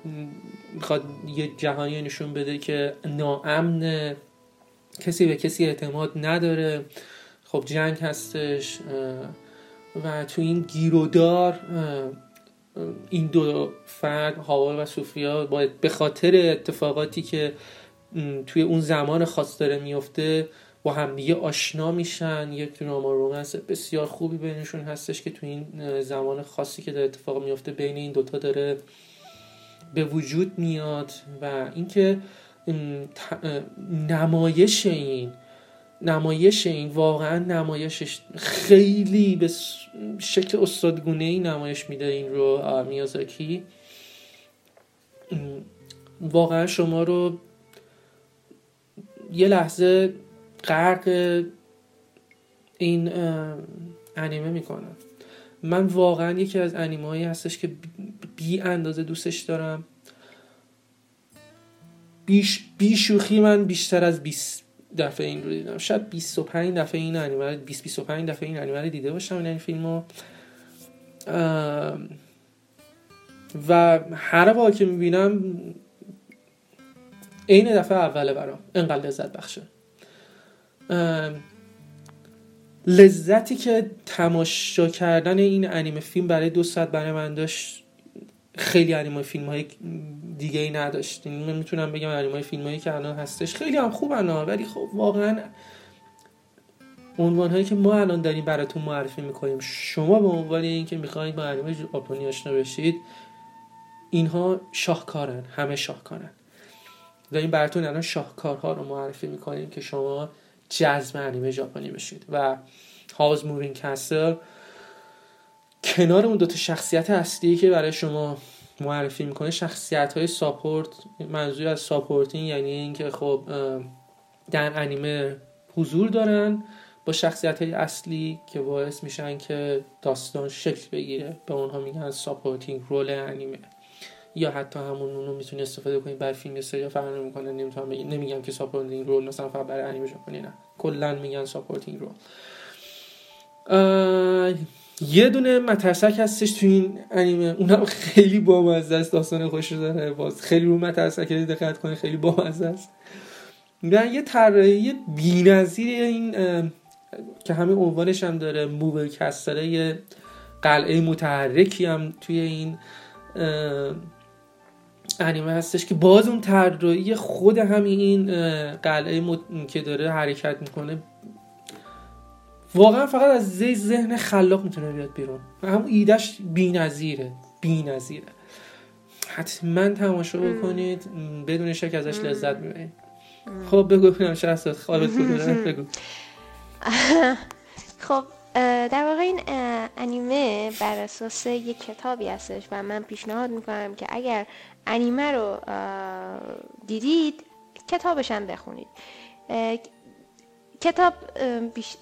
می‌خواد یه جهانی نشون بده که ناامن کسی به کسی اعتماد نداره. خب جنگ هستش و تو این گیرودار این دو فرد هاول و سوفیا باید به خاطر اتفاقاتی که توی اون زمان خاص داره میفته با همدیگه آشنا میشن. یک دراما رومنس بسیار خوبی بینشون هستش که تو این زمان خاصی که داره اتفاق میفته بین این دوتا داره به وجود میاد و اینکه نمایش این نمایش این واقعا نمایشش خیلی به شکل استادگونه ای نمایش میده این رو میازاکی. واقعا شما رو یه لحظه غرق این انیمه می‌کنم من واقعا یکی از انیمه هایی هستش که بی اندازه دوستش دارم. بیش بیشوخی من بیشتر از 20 دفعه این رو دیدم. شاید 25 دفعه این انیمه 20 25 دفعه این انیمه رو دیده باشم این, این فیلمو و هر بار که می‌بینم عین دفعه اوله برام. انقدر لذت بخشه. لذتی که تماشا کردن این انیمه فیلم برای دو ساعت برای من داشت خیلی انیمه فیلم های دیگه ای نداشت من می‌تونم بگم انیمه فیلم هایی که الان هستش خیلی هم خوبن ولی خب واقعا عنوان هایی که ما الان داریم براتون معرفی می‌کنیم. شما به عنوان اینکه می‌خواید با انیمه ژاپنی آشنا بشید اینها شاهکارن همه شاهکارن. داریم براتون الان شاهکارها رو معرفی می‌کنیم که شما جذب انیمه ژاپنی بشید. و Howl's Moving Castle کنار اون دوتا شخصیت اصلی که برای شما معرفی می‌کنه شخصیت های support منظور از supporting یعنی اینکه خب در انیمه حضور دارن با شخصیت های اصلی که باعث میشن که داستان شکل بگیره. به اونها میگن supporting role انیمه. یا حتی همون اونو می‌تونی استفاده کنی برای فیلم سری فرق نمی‌کنه نمی‌تونم بگم نمیگم که supporting role مثلا فقط برای انیمه ژاپنی نه. کلا میگن supporting role یه دونه مترسک هستش تو این انیمه. اونم خیلی بامزه است. داستان خوش داره. باز خیلی رو مترسک دقت کنه خیلی بامزه است. و یه طراحی بی‌نظیر این که همه عنوانش هم داره. موبل کستره یه قلعه متحرکی هم توی این انیمه هستش که باز اون طراحی خود همین این قلعه که داره حرکت می‌کنه واقعا فقط از زی ذهن خلاق می‌تونه بیاد بیرون. همون ایدهش بی‌نظیره بی‌نظیره. حتما تماشا بکنید بدون شک ازش لذت می‌برید. خب بگو ببینم شهستاد خوابت بگو. خب در واقع این انیمه بر اساس یک کتابی هستش و من پیشنهاد می‌کنم که اگر انیمه رو دیدید کتابش هم بخونید. کتاب بیش-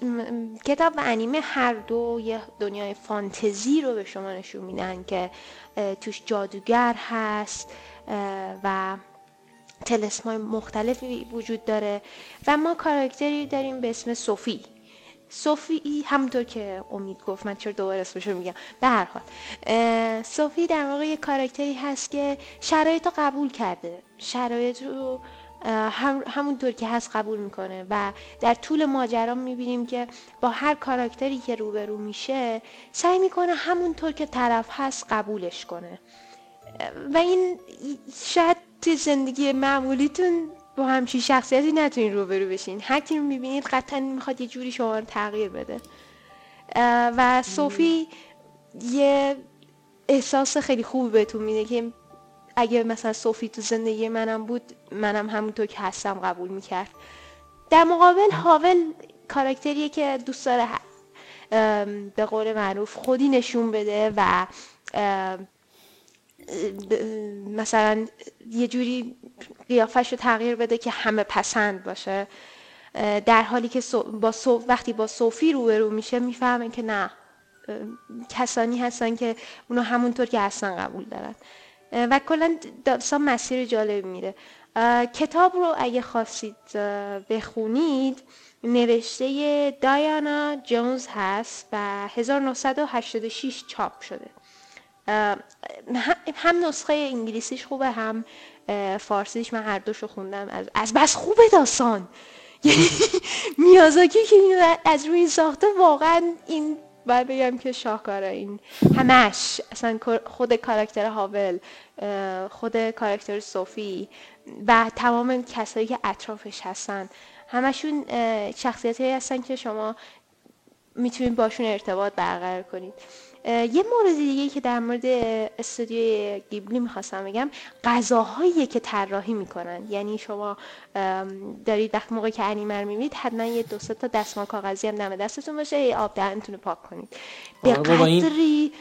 کتاب و انیمه هر دو یه دنیای فانتزی رو به شما نشون میدن که توش جادوگر هست و تلسم های مختلفی وجود داره. و ما کاراکتری داریم به اسم صوفی صوفی همونطور که امید گفت من چرا دوباره اسمشو میگم. به هر حال صوفی در واقع یه کاراکتری هست که شرایط رو قبول کرده. شرایط رو هم همونطور که هست قبول می‌کنه و در طول ماجرا می‌بینیم که با هر کاراکتری که روبرو میشه سعی می‌کنه همونطور که طرف هست قبولش کنه. و این شاید زندگی معمولیتون با همچین شخصیتی نتونین روبرو بشین. هر کی رو می‌بینید قطعا می‌خواد یه جوری شما رو تغییر بده. و صوفی یه احساس خیلی خوبی بهتون میده که اگه مثلا صوفی تو زندگی منم بود منم همونطور که هستم قبول می‌کرد. در مقابل هاول کاراکتریه که دوست داره به قول معروف خودی نشون بده و مثلا یه جوری قیافش رو تغییر بده که همه پسند باشه. در حالی که با سو- وقتی با صوفی روبرو میشه می‌فهمه که نه کسانی هستن که اونو همونطور که هستن قبول دارن. و کلا داستان مسیر جالب میره کتاب رو اگه خواستید بخونید نوشته دایانا جونز هست و 1986 چاپ شده. هم- نسخه انگلیسیش خوبه هم فارسیش من هر دوشو خوندم از, از بس خوبه داستان. یعنی میازاکی که از روی ساخته واقعا این باید بگم که شاهکاره این همش. اصلا خود کاراکتر هاول خود کاراکتر صوفی و تمام کسایی که اطرافش هستن. همشون شخصیت هستن که شما می‌تونید باشون ارتباط برقرار کنید. یه مورد دیگه که در مورد استودیوی گیبلی می‌خواستم بگم غذاهایی که طراحی می‌کنن. یعنی شما دارید وقت موقع که انیمه رو می‌بینید حتما یه دو تا دستمال کاغذی هم دم دستتون باشه یه آب دهنتون رو پاک کنید. به قدری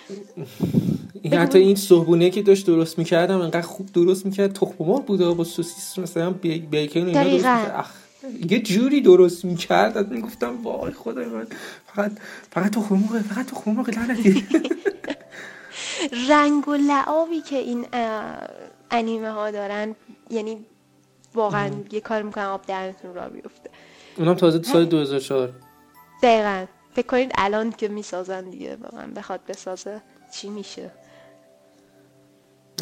این حتی این صبحونه که داشت درست می‌کردم انقدر خوب درست می‌کرد. تخم مرغ بود و با سوسیس مثلا بی- بیکن اینا درست. می‌کرد. یه جوری درست می‌کرد. از گفتم وای خدای من. فقط فقط تخم مرغ فقط تخم مرغ لعنتی. رنگ و لعابی که این انیمه ها دارن یعنی واقعا یه کار می‌کنن آب دهنتون را بیفته. اونم تازه سال 2004 دقیقا. فکر کنید الان که می‌سازن دیگه واقعا بخواد بسازه چی میشه.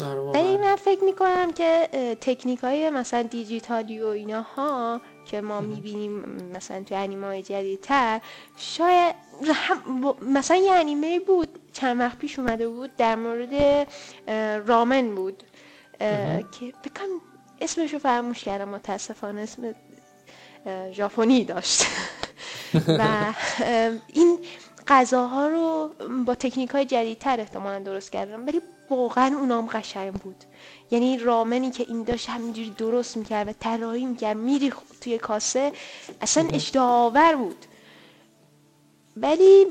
آره ولی. من فکر می‌کنم که تکنیک های مثلا دیجیتالی و ایناها که ما می‌بینیم مثلا تو انیمه های جدیدتر شاید مثلا یه انیمه بود چند وقت پیش اومده بود در مورد رامن بود که بکنم اسمشو فراموش کردم متاسفانه اسم ژاپنی داشت. و این غذاها رو با تکنیک های جدیدتر احتمالا درست کردن ولی واقعا اونام قشنگ بود. یعنی رامنی که این داشت همینجوری درست می‌کرد و طراحی می‌کرد میری توی کاسه اصلا اشتها آور بود. ولی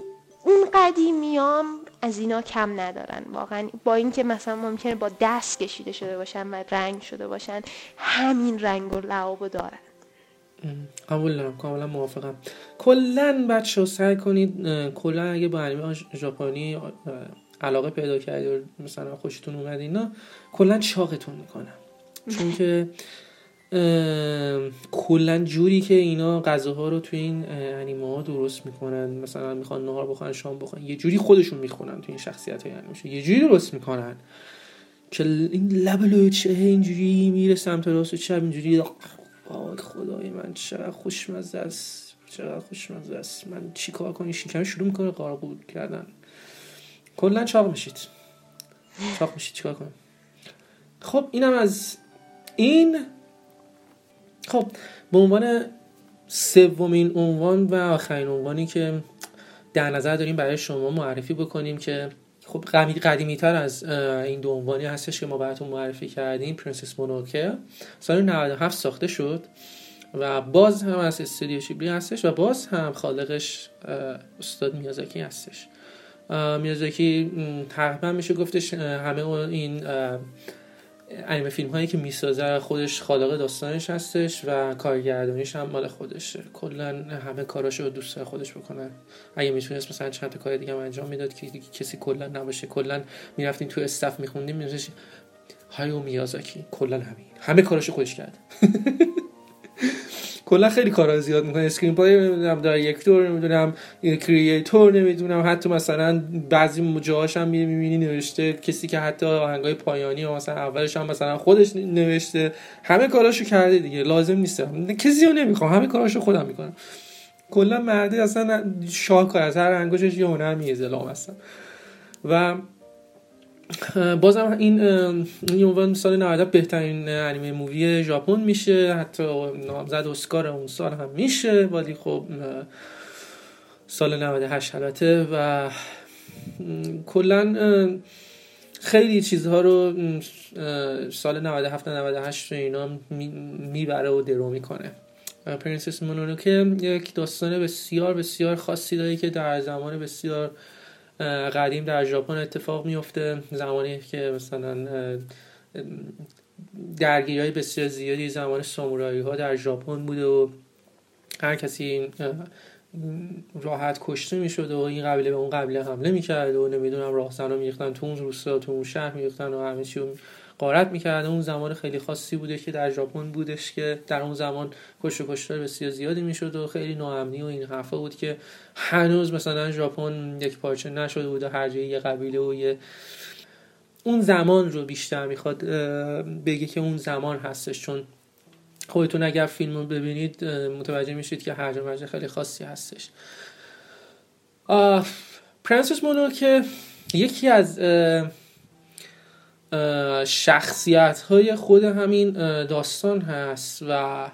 اون قدیمیام از اینا کم ندارن. واقعا با اینکه مثلا ممکنه با دست کشیده شده باشن و رنگ شده باشن همین رنگ و لعابو دارن. قبول دارم کاملا موافقم. کلا بچه سعی کنید کلا اگه با انیمه ژاپنی علاقه پیدا کردید و مثلا خوشتون اومد اینا کلا چاقتون می‌کنن چون که کلا جوری که اینا غذاها رو توی این انیمه ها درست می‌کنن مثلا می‌خوان نهار بخورن شام بخورن یه جوری خودشون می‌خونن توی این شخصیت های انیمه یه جوری درست می‌کنن که این لب لوچه اینجوری میره سمت راست و چپ اینجوری وای خدای من چقدر خوشمزه است چقدر خوشمزه است. من چیکار کنی شکم شروع می‌کنه قارقور کردن. کلا چاق میشید. چاق میشید چیکار کنم؟ خب اینم از این. خب به عنوان سومین عنوان و آخرین عنوانی که در نظر داریم برای شما معرفی بکنیم که خب قدیمی تر از این دو عنوانی هستش که ما براتون معرفی کردیم پرنسس مونوکه سال 97 ساخته شد و باز هم از استودیو شیبلی هستش و باز هم خالقش استاد میازاکی هستش. میازاکی تقریبا میشه گفتش همه این انیمه فیلم هایی که می‌سازه خودش خالق داستانش هستش و کارگردانیش هم مال خودشه. کلا همه کاراشو دوست خودش بکنه. اگه می‌تونست مثلا چند تا کار دیگه هم انجام می‌داد که کسی کلا نباشه. کلا می‌رفتین تو staff میخوندیم میرسش هایو میازاکی کلا همین. همه کاراشو خودش کرد. کلا خیلی کارا زیاد می‌کنه. screenplay نمی‌دونم director نمی‌دونم creator نمی‌دونم. حتی مثلا بعضی جاهاش هم می‌بینی نوشته کسی که حتی آهنگای پایانی و مثلا اولش هم مثلا خودش نوشته. همه کاراشو کرده دیگه. لازم نیست. کسی رو نمی‌خوام. همه کاراشو خودم می‌کنم. کلا مردی اصلا شاهکار از هر انگشتش یه هنر میزلام هستم و بازم این این عنوان سال 90 بهترین انیمه مووی ژاپن میشه. حتی نامزد اسکار اون سال هم میشه. ولی خب سال 98 البته. و کلا خیلی چیزها رو سال 97 98 اینا می‌بره و درو می‌کنه. پرنسس مونونوکه یک داستان بسیار بسیار خاصی داره که در زمان بسیار قدیم در ژاپن اتفاق میفته زمانی که مثلا درگیری های بسیار زیادی زمان سامورایی ها در ژاپن بوده و هر کسی راحت کشته می‌شد و این قبیله به اون قبیله حمله می‌کرد و نمی‌دونم راهزن رو میریختن تو اون روستا تو اون شهر میریختن و همه چی قارت می‌کرد اون زمان خیلی خاصی بوده که در ژاپن بودش که در اون زمان کشت و کشتار بسیار زیادی می‌شد و خیلی ناامنی و این حرفا بود که هنوز مثلا ژاپن یک پارچه نشده بود و هر جایی یه قبیله و یه اون زمان رو بیشتر می‌خواد بگه که اون زمان هستش. چون خودتون اگر فیلم رو ببینید متوجه میشید که هر مرج خیلی خاصی هستش. Princess Mononoke یکی از شخصیت های خود همین داستان هست و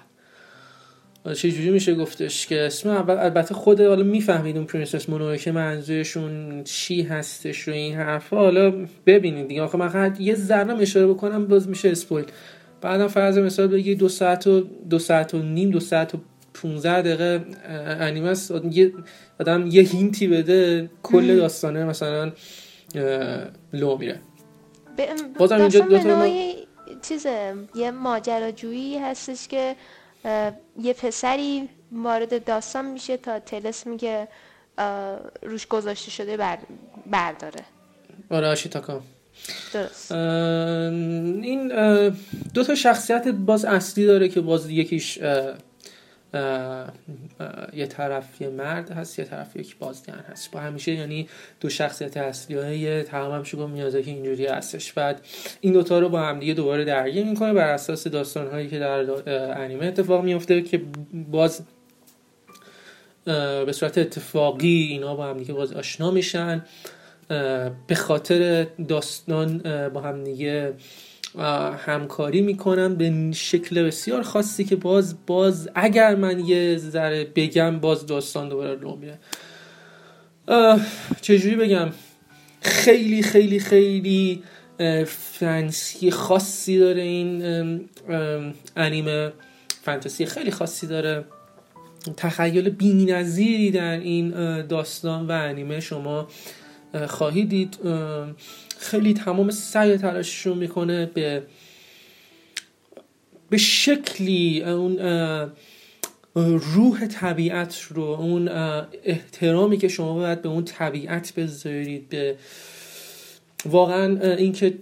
چجوری میشه گفتش که اسم اول البته خود حالا می‌فهمید اون Princess Mononoke منظورشون چی هستش و این حرفا. حالا ببینید دیگه. آخه من یه ذره اشاره بکنم باز میشه spoil. بعدم فرض مثال بگی دو ساعت و دو ساعت و نیم دو ساعت و 15 دقیقه انیمه است. آدم یه هینتی بده کل داستانه مثلا لو میره. بازم اینجا دو تا چیز یه ماجراجویی هستش که یه پسری وارد داستان میشه تا تلس میگه روش گذاشته شده بر... برداره. آره آشیتاکا. درست. این دو تا شخصیت باز اصلی داره که باز یکیش یه طرف یه مرد هست یه طرف یک بازیگر هست. با همیشه یعنی دو شخصیت اصلی های تمام شگو میازاکی اینجوری هستش. بعد این دوتا رو با هم دیگه دوباره درگیر می‌کنه بر اساس داستان هایی که در انیمه اتفاق میفته که باز به صورت اتفاقی اینا با هم دیگه باز آشنا میشن. به خاطر داستان با هم دیگه همکاری می‌کنم به شکل بسیار خاصی که باز باز اگر من یه ذره بگم باز داستان دوباره رو میره چجوری بگم؟ خیلی خیلی خیلی فنسی خاصی داره این انیمه. فانتزی خیلی خاصی داره. تخیل بینظیری در این داستان و انیمه شما خواهید دید. خیلی تمام سعی تلاشش رو می‌کنه به به شکلی اون روح طبیعت رو اون احترامی که شما باید به اون طبیعت بذارید به واقعا اینکه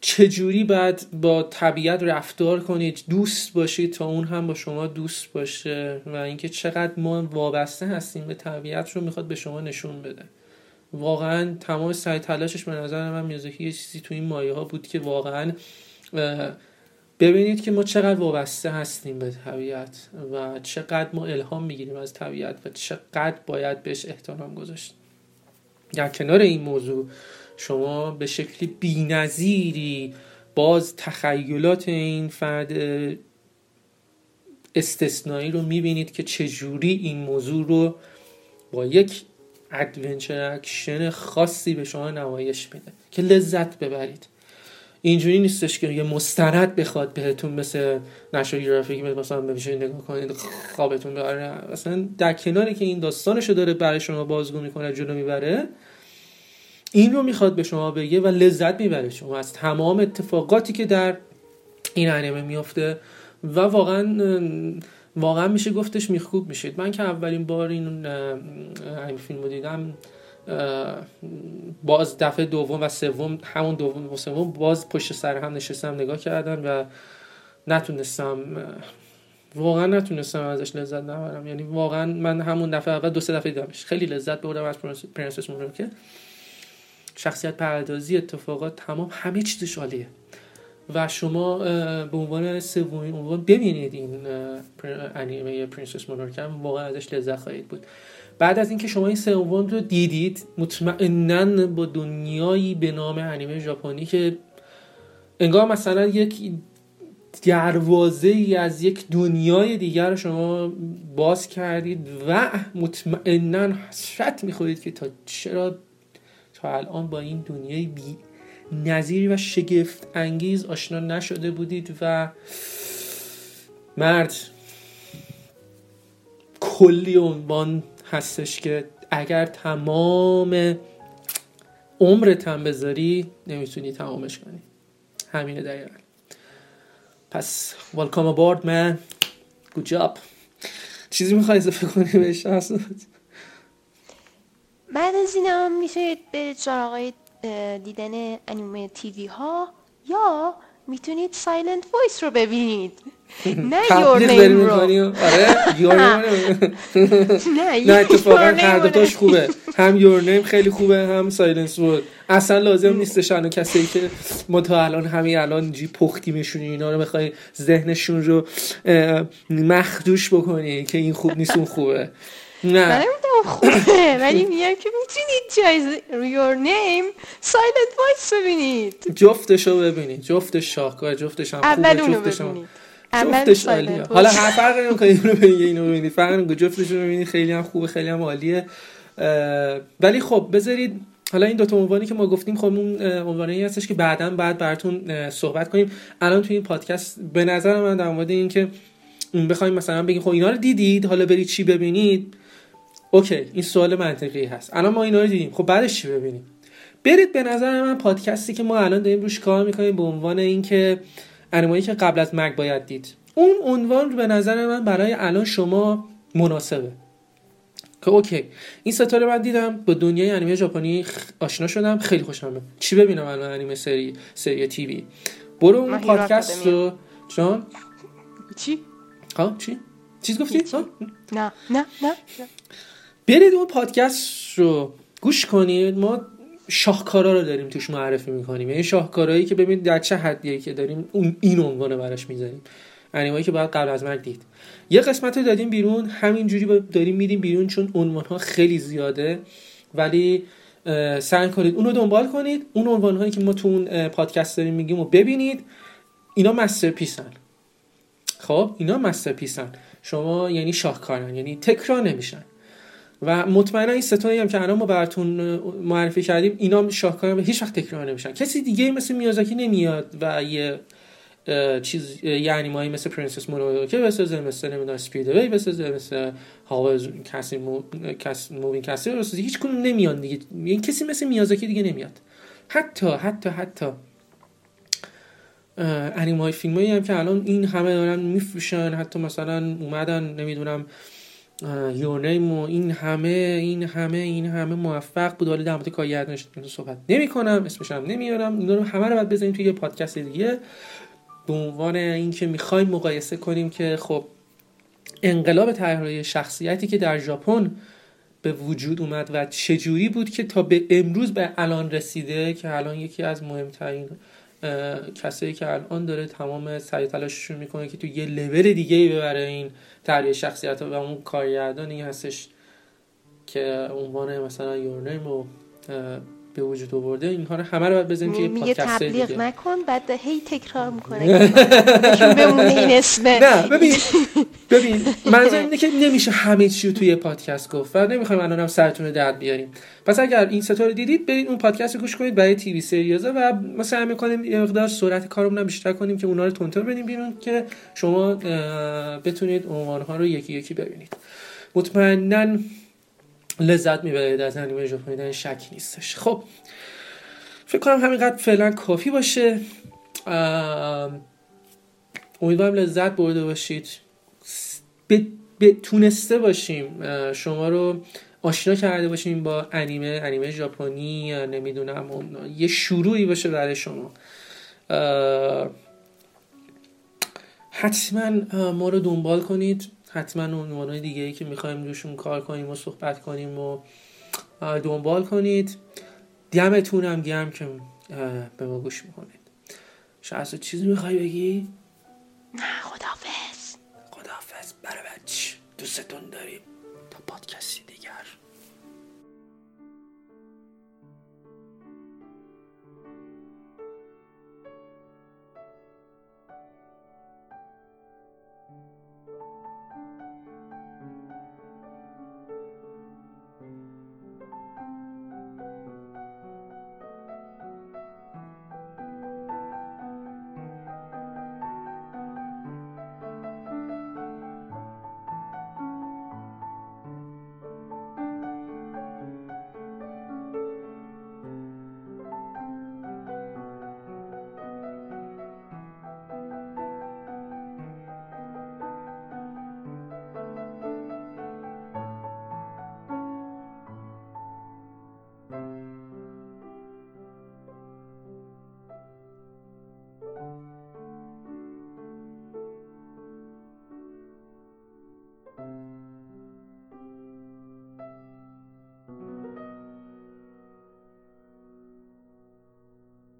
چجوری باید با طبیعت رفتار کنید دوست باشید تا اون هم با شما دوست باشه و اینکه چقدر ما وابسته هستیم به طبیعت رو می‌خواد به شما نشون بده. واقعا تمام سعی تلاشش به نظر من میازاکی یه چیزی تو این مایه ها بود که واقعا ببینید که ما چقدر وابسته هستیم به طبیعت و چقدر ما الهام می‌گیریم از طبیعت و چقدر باید بهش احترام گذاشت در کنار این موضوع شما به شکلی بینظیری باز تخیلات این فرد استثنایی رو می‌بینید که چجوری این موضوع رو با یک adventure action خاصی به شما نمایش میده که لذت ببرید. اینجوری نیستش که یه مستند بخواد بهتون مثل National Geographic مثلا بمیشه نگاه کنید خوابتون ببره. اصلا در کناری که این داستانشو داره برای شما بازگو می‌کنه جلو می‌بره این رو می‌خواد به شما بگه و لذت می‌بره شما. از تمام اتفاقاتی که در این انیمه میفته و واقعا واقعا میشه گفتش میخکوب میشید. من که اولین بار این این فیلم رو دیدم باز دفعه دوم و سوم همون دوم و سوم باز پشت سر هم نشستم نگاه کردم و نتونستم واقعا نتونستم ازش لذت نبرم یعنی واقعا من همون دفعه اول دو سه دفعه دیدمش. خیلی لذت بردم از پرنسس که شخصیت پردازی اتفاقات تمام همه چیزش عالیه. و شما به عنوان سومین عنوان ببینید این انیمه پرنسس مونارکم واقعا ازش لذت خواهید بود. بعد از اینکه شما این سه رو دیدید مطمئنا با دنیایی به نام انیمه ژاپنی که انگار مثلا یک دروازه ای از یک دنیای دیگر شما باز کردید و مطمئنا حسرت می‌خورید که تا چرا تا الان با این دنیای بی نظیری و شگفت انگیز آشنا نشده بودید و مرد کلی عنوان هستش که اگر تمام عمرت هم بذاری نمی‌تونی تمامش کنی. همینه دقیقا. پس welcome aboard man. Good job. چیزی می‌خوای اضافه کنی بهش؟ بعد از این هم میشه به سراغ دیدن انیمه TV ها یا می‌تونید Silent Voice رو ببینید. نه Your Name رو. آره Your Name اتفاقا هر دوتاش خوبه. هم Your Name خیلی خوبه هم Silent Voice اصلا لازم نیستش الان کسی که ما تا الان همین الان جی پختیمشون اینا رو بخوای ذهنشون رو مخدوش بکنی که این خوب نیست اون خوبه. نه. خوبه. ولی میگم که می‌تونید جای your name silent voice ببینید. جفتشو ببینید. جفتش شاهکار جفتش هم خوبه جفتش هم جفتش عالیه. حالا هر فرق نمی‌کنه اینو ببینید اینو ببینید فرق نمی‌کنه. جفتش رو ببینید خیلی هم خوبه خیلی هم عالیه. ولی خب بذارید حالا این دوتا عنوانی که ما گفتیم خب اون عنوانی هستش که بعدا بعد براتون صحبت کنیم. الان توی این پادکست به نظر من در مورد این که بخوایم مثلا بگیم خب اینا رو دیدید حالا برید چی ببینید؟ Okay این سوال منطقی هست. الان ما اینا رو دیدیم. خب بعدش چی ببینیم؟ برید به نظر من پادکستی که ما الان داریم روش کار می‌کنیم به عنوان اینکه انیمایی که قبل از مرگ باید دید. اون عنوان به نظر من برای الان شما مناسبه. که okay این ستا رو من دیدم. با دنیای انیمه ژاپنی آشنا شدم. خیلی خوشم چی ببینم الان انیمه سری سری TV؟ برو اون پادکست رو. جان؟ چی؟ ها چی؟ چیز گفتی؟ نه نه نه. برید اون پادکست رو گوش کنید. ما شاهکارا رو داریم توش معرفی می‌کنیم. یعنی شاهکارهایی که ببینید در چه حدیه که داریم اون این عنوان براش می‌ذاریم. انیمایی که باید قبل از مرگ دید. یه قسمت رو دادیم بیرون. همینجوری داریم میدیم بیرون چون عنوان ها خیلی زیاده. ولی سعی کنید اون رو دنبال کنید. اون عنوان هایی که ما تو اون پادکست داریم میگیم و ببینید. اینا masterpiece ن خب اینا masterpiece ن شما یعنی شاهکارن. یعنی تکرار نمیشن. و مطمئنا این ستایی هم که الان ما براتون معرفی کردیم اینا شاهکار هیچ وقت تکرار نمیشن. کسی دیگه مثل میازاکی نمیاد و یه چیز یعنی مایی مثل Princess Mononoke بسازه مثل نمی‌دونم وی بسازه مثل هاوز کسی مو... کس مووین کسی بسازه. هیچ کنون نمیان دیگه. این کسی مثل میازاکی دیگه نمیاد. حتی حتی حتی انیمای فیلم هایی هم که الان این همه دارن میفروشن حتی مثلا اومدن نمی‌دونم یورنیم و این همه این همه این همه موفق بود. حالا در مورد کارگردانش صحبت نمی کنم اسمش هم نمیارم. اینا رو همه رو باید بزنیم توی یه پادکست دیگه. به عنوان اینکه می‌خوایم مقایسه کنیم که خب انقلاب طراحی شخصیتی که در ژاپن به وجود اومد و چجوری بود که تا به امروز به الان رسیده که الان یکی از مهمترین کسایی که الان داره تمام سعی تلاششون می‌کنه که تو یه لول دیگه ای ببره این تغییر شخصیت و اون کارگردانی هستش که عنوان مثلا یورنیم رو به وجود آورده اینها رو همه رو باید بزنیم که میگه تبلیغ دیگه. نکن بعد هی تکرار می‌کنه. بمونه این اسمه نه ببین ببین منظور اینه که نمیشه همه چی رو توی پادکست گفت و نمی‌خوایم الان هم سرتون رو درد بیاریم. پس اگر این ستا رو دیدید برید اون پادکست رو گوش کنید برای تیوی سریازا و ما سعی می‌کنیم یه مقدار سرعت کارمون رو بیشتر کنیم که اونا رو تونتون بدیم بیرون که شما بتونید عنوان ها رو یکی یکی ببینید. مطمئنا لذت می‌برید از انیمه ژاپنی در شکی نیستش. خب فکر کنم همینقدر فعلا کافی باشه. امیدوارم لذت برده باشید. به تونسته باشیم. شما رو آشنا کرده باشیم با انیمه انیمه ژاپنی نمی‌دونم یه شروعی باشه برای شما. حتما ما رو دنبال کنید. حتما عنوانهای دیگه ای که می‌خوایم روشون کار کنیم و صحبت کنیم و دنبال کنید. دمتون هم گرم که به ما گوش می‌کنید. شهست چیزی می‌خوای بگی؟ نه خدافز خدافز برای بچ دوستتون داریم. تا پادکستی.